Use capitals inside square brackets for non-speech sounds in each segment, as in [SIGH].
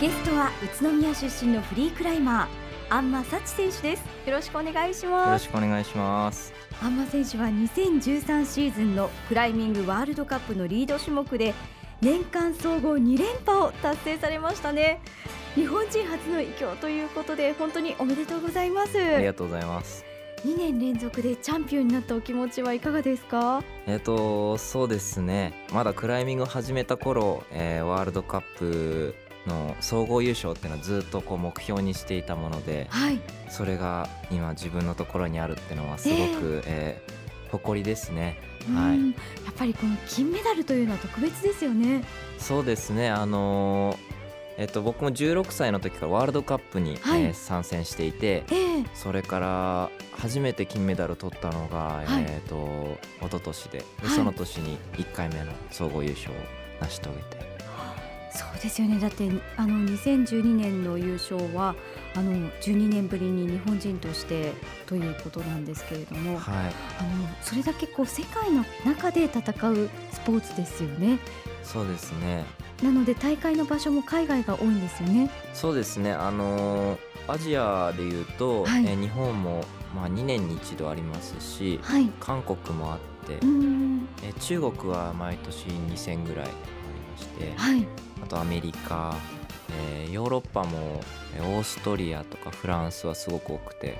ゲストは宇都宮出身のフリークライマー安間幸選手ですよろしくお願いしよろますしくお願いします。安間選手は2013シーズンのクライミングワールドカップのリード種目で年間総合2連覇を達成されましたね日本人初の偉業ということで本当におめでとうございますありがとうございます。2年連続でチャンピオンになったお気持ちはいかがですか？えっ、とそうですね。まだクライミングを始めた頃、えーワールドカップの総合優勝っていうのはずっとこう目標にしていたもので、はい。それが今自分のところにあるっていうのはすごく、えー。誇りですね。はい。うんやっぱりこの金メダルというのは特別ですよね。そうですね。あのーえっ、と僕も16歳の時からワールドカップに、はい。えー参戦していて、ええそれから初めて金メダルを取ったのが、はい。えっ、と一昨年でその年に1回目の総合優勝を成し遂げて、そうですよね。だってあの2012年の優勝はあの12年ぶりに日本人としてということなんですけれども、はい、あのそれだけこう世界の中で戦うスポーツですよね。そうですね。なので大会の場所も海外が多いんですよね。そうですね。あのーアジアでいうと、はい。えー日本もまあ2年に一度ありますし、はい。韓国もあって、えー中国は毎年2戦ぐらいありまして、はい。あとアメリカ、えーヨーロッパもえーオーストリアとかフランスはすごく多くて、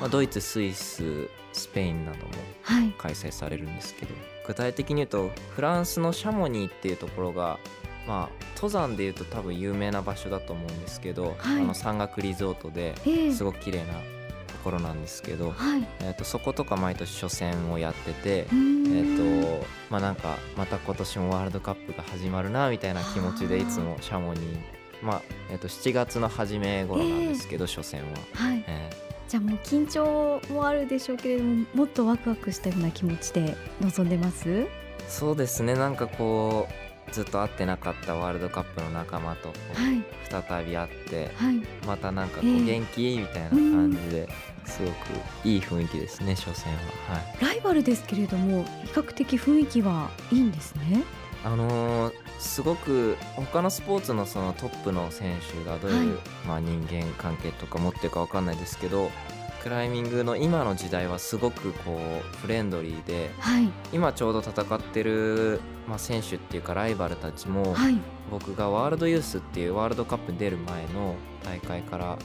まあ、ドイツスイススペインなどもはい。開催されるんですけど具体的に言うとフランスのシャモニーっていうところがまあ登山でいうと多分有名な場所だと思うんですけど、はい。あの山岳リゾートでええ。すごく綺麗なところなんですけど、はい。えー、とそことか毎年初戦をやっててえっとまあなんかまた今年もワールドカップが始まるなみたいな気持ちでいつもシャモニーまあえっと7月の初め頃なんですけど、初戦は、はい。えじゃあもう緊張もあるでしょうけれどももっとワクワクしたような気持ちで臨んでます？ーそうですね。なんかこうずっと会ってなかったワールドカップの仲間と再び会ってはい。またなんかこええう元気？みたいな感じですごくいい雰囲気ですね初戦は。はい。ライバルですけれども比較的雰囲気はいいんですね？あのーすごく他のスポーツのそのトップの選手がどういう、はい。まあ、人間関係とか持ってるかわかんないですけどクライミングの今の時代はすごくこうフレンドリーではい。今ちょうど戦ってる、まあ、選手っていうかライバルたちも、はい。僕がワールドユースっていうワールドカップに出る前の大会から、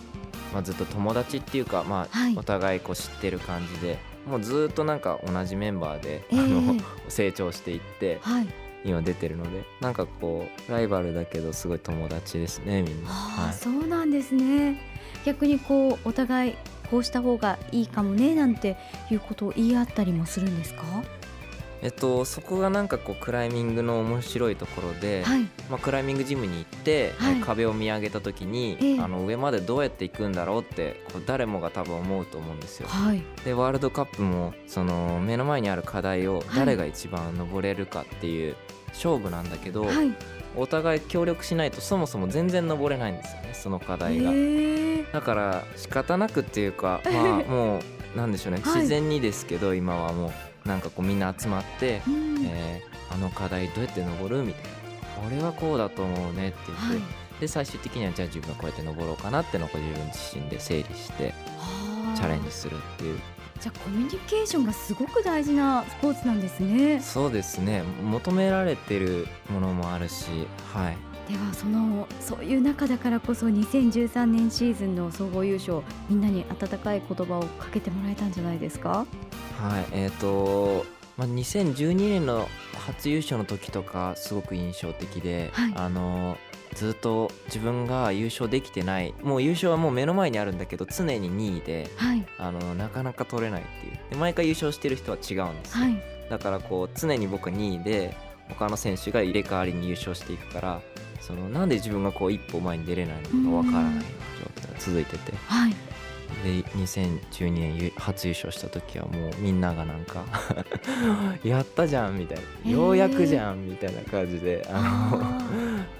まあ、ずっと友達っていうか、まあはい。お互いこう知ってる感じでもうずっとなんか同じメンバーで、ええ。あ [LAUGHS] の成長していってはい今出てるのでなんかこうライバルだけどすごい友達ですねみんな。ああ、はい。そうなんですね。逆にこうお互いこうした方がいいかもねなんていうことを言い合ったりもするんですか？えっと、そこがなんかこうクライミングの面白いところで、はい。まあ、クライミングジムに行って、はい。え壁を見上げた時に、ええ。あの上までどうやって行くんだろうってこう誰もが多分思うと思うんですよ。はい。でワールドカップもその目の前にある課題をはい。誰が一番登れるかっていう勝負なんだけど、はい。お互い協力しないとそもそも全然登れないんですよねその課題が。へえ。だから仕方なくっていうか、[LAUGHS] まあ、もうなんでしょうね、はい。自然にですけど今はもうなんかこうみんな集まって、うん。えーあの課題どうやって登る？みたいな。俺はこうだと思うねって言って、はい。で最終的にはじゃあ自分はこうやって登ろうかなってのをこう自分自身で整理してはあチャレンジするっていう。じゃあコミュニケーションがすごく大事なスポーツなんですね。そうですね。求められてるものもあるしはいではそのそういう中だからこそ2013年シーズンの総合優勝みんなに温かい言葉をかけてもらえたんじゃないですか？はいえっ、と、まあ、2012年の初優勝の時とかすごく印象的で、はい。あのずっと自分が優勝できてないもう優勝はもう目の前にあるんだけど常に2位ではい。あのなかなか取れないっていう。で毎回優勝してる人は違うんですよ、はい。だからこう常に僕は2位で他の選手が入れ替わりに優勝していくからそのなんで自分がこう一歩前に出れないのかわからないような状態が続いてて。はい。で2012年ゆ初優勝した時はもうみんながなんか [LAUGHS] やったじゃんみたいな。ようやくじゃんみたいな感じであ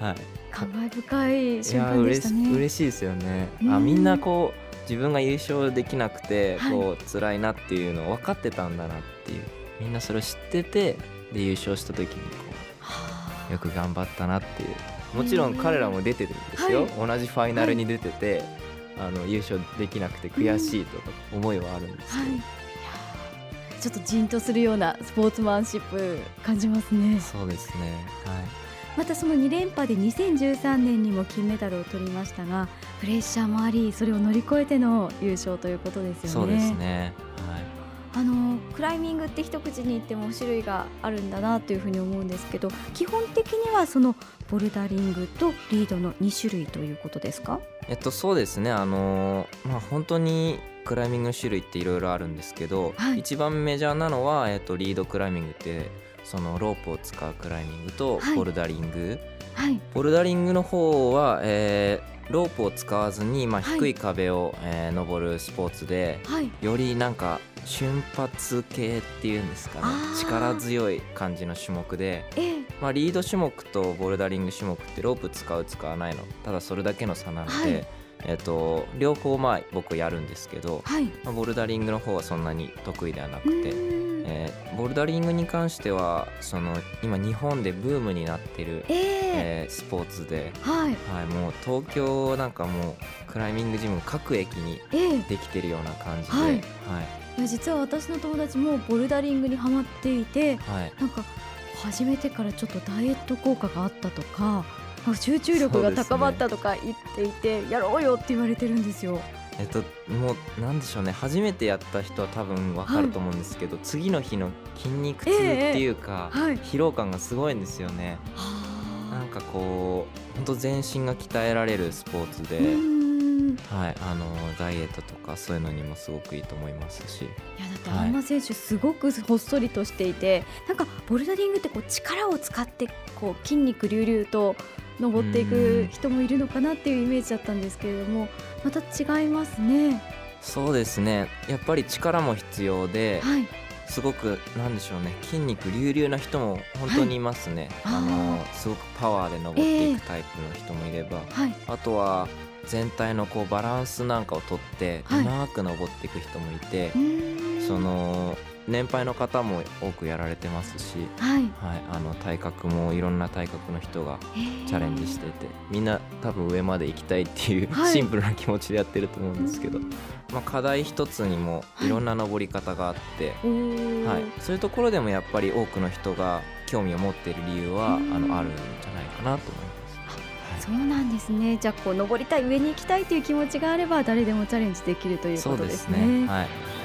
あの [LAUGHS] はい。感慨深いい瞬間でしたね。嬉しいですよね。うんあみんなこう自分が優勝できなくてはい。こう辛いなっていうのを分かってたんだなっていう。みんなそれを知っててで優勝した時にこはうよく頑張ったなっていう。もちろん彼らも出てるんですよ、は同じファイナルに出てて、あの優勝できなくて悔しいとか思いはあるんですけど、はい、ちょっとじんとするようなスポーツマンシップ感じますね。そうですね。はい。またその2連覇で2013年にも金メダルを取りましたがプレッシャーもありそれを乗り越えての優勝ということですよね。そうですね。はいあのクライミングって一口に言っても種類があるんだなというふうに思うんですけど基本的にはそのボルダリングとリードの2種類ということですか？えっとそうですね。あのーまあ本当にクライミングの種類っていろいろあるんですけど、はい。一番メジャーなのは、えっと、リードクライミングってそのロープを使うクライミングとはい。ボルダリング、はい。ボルダリングの方は、えーロープを使わずに、まあ、はい。低い壁を、えー登るスポーツではい。よりなんか瞬発系っていうんですかね。力強い感じの種目で、ええ。まあ、リード種目とボルダリング種目ってロープ使う使わないの。ただそれだけの差なので、はい。えっと両方まあ僕やるんですけど、はい。まあボルダリングの方はそんなに得意ではなうくて、えーボルダリングに関してはその今日本でブームになってる、ええ。えースポーツで、はい。はい、もう東京なんかもうクライミングジム各駅にええ。できてるような感じで、ははいいいや実は私の友達もボルダリングにハマっていてはい。なんか始めてからちょっとダイエット効果があったとか集中力が高まったとか言っていて、やろうよって言われてるんですよ。えっともうなんでしょうね。初めてやった人は多分わかると思うんですけど、次の日の筋肉痛っていうか、はい。疲労感がすごいんですよね。なはんかこう本当全身が鍛えられるスポーツで、はい、あのダイエットとかそういうのにもすごくいいと思いますし。やだってはい。あんな選手すごくほっそりとしていて、なんかボルダリングってこう力を使ってこう筋肉隆々と登っていく人もいるのかなっていうイメージだったんですけれどもまた違いますね。そうですね。やっぱり力も必要ではい。すごくなんでしょうね。筋肉隆々な人も本当にいますね、はい。あのあすごくパワーで登っていくタイプの人もいれば、はい。あとは全体のこうバランスなんかをとってはい。うまく登っていく人もいて、うーん。その年配の方も多くやられてますし、はい。はい、あの体格もいろんな体格の人がチャレンジしててみんな多分上まで行きたいっていう、はい。[LAUGHS] シンプルな気持ちでやってると思うんですけど、まあ、課題一つにもい。ろんな登り方があって、はい。そういうところでもやっぱり多くの人が興味を持っている理由はあうん。のあるんじゃないかなと思います。そうなんですね。じゃあこう登りたい上に行きたいという気持ちがあれば誰でもチャレンジできるということでことですね、ね。はい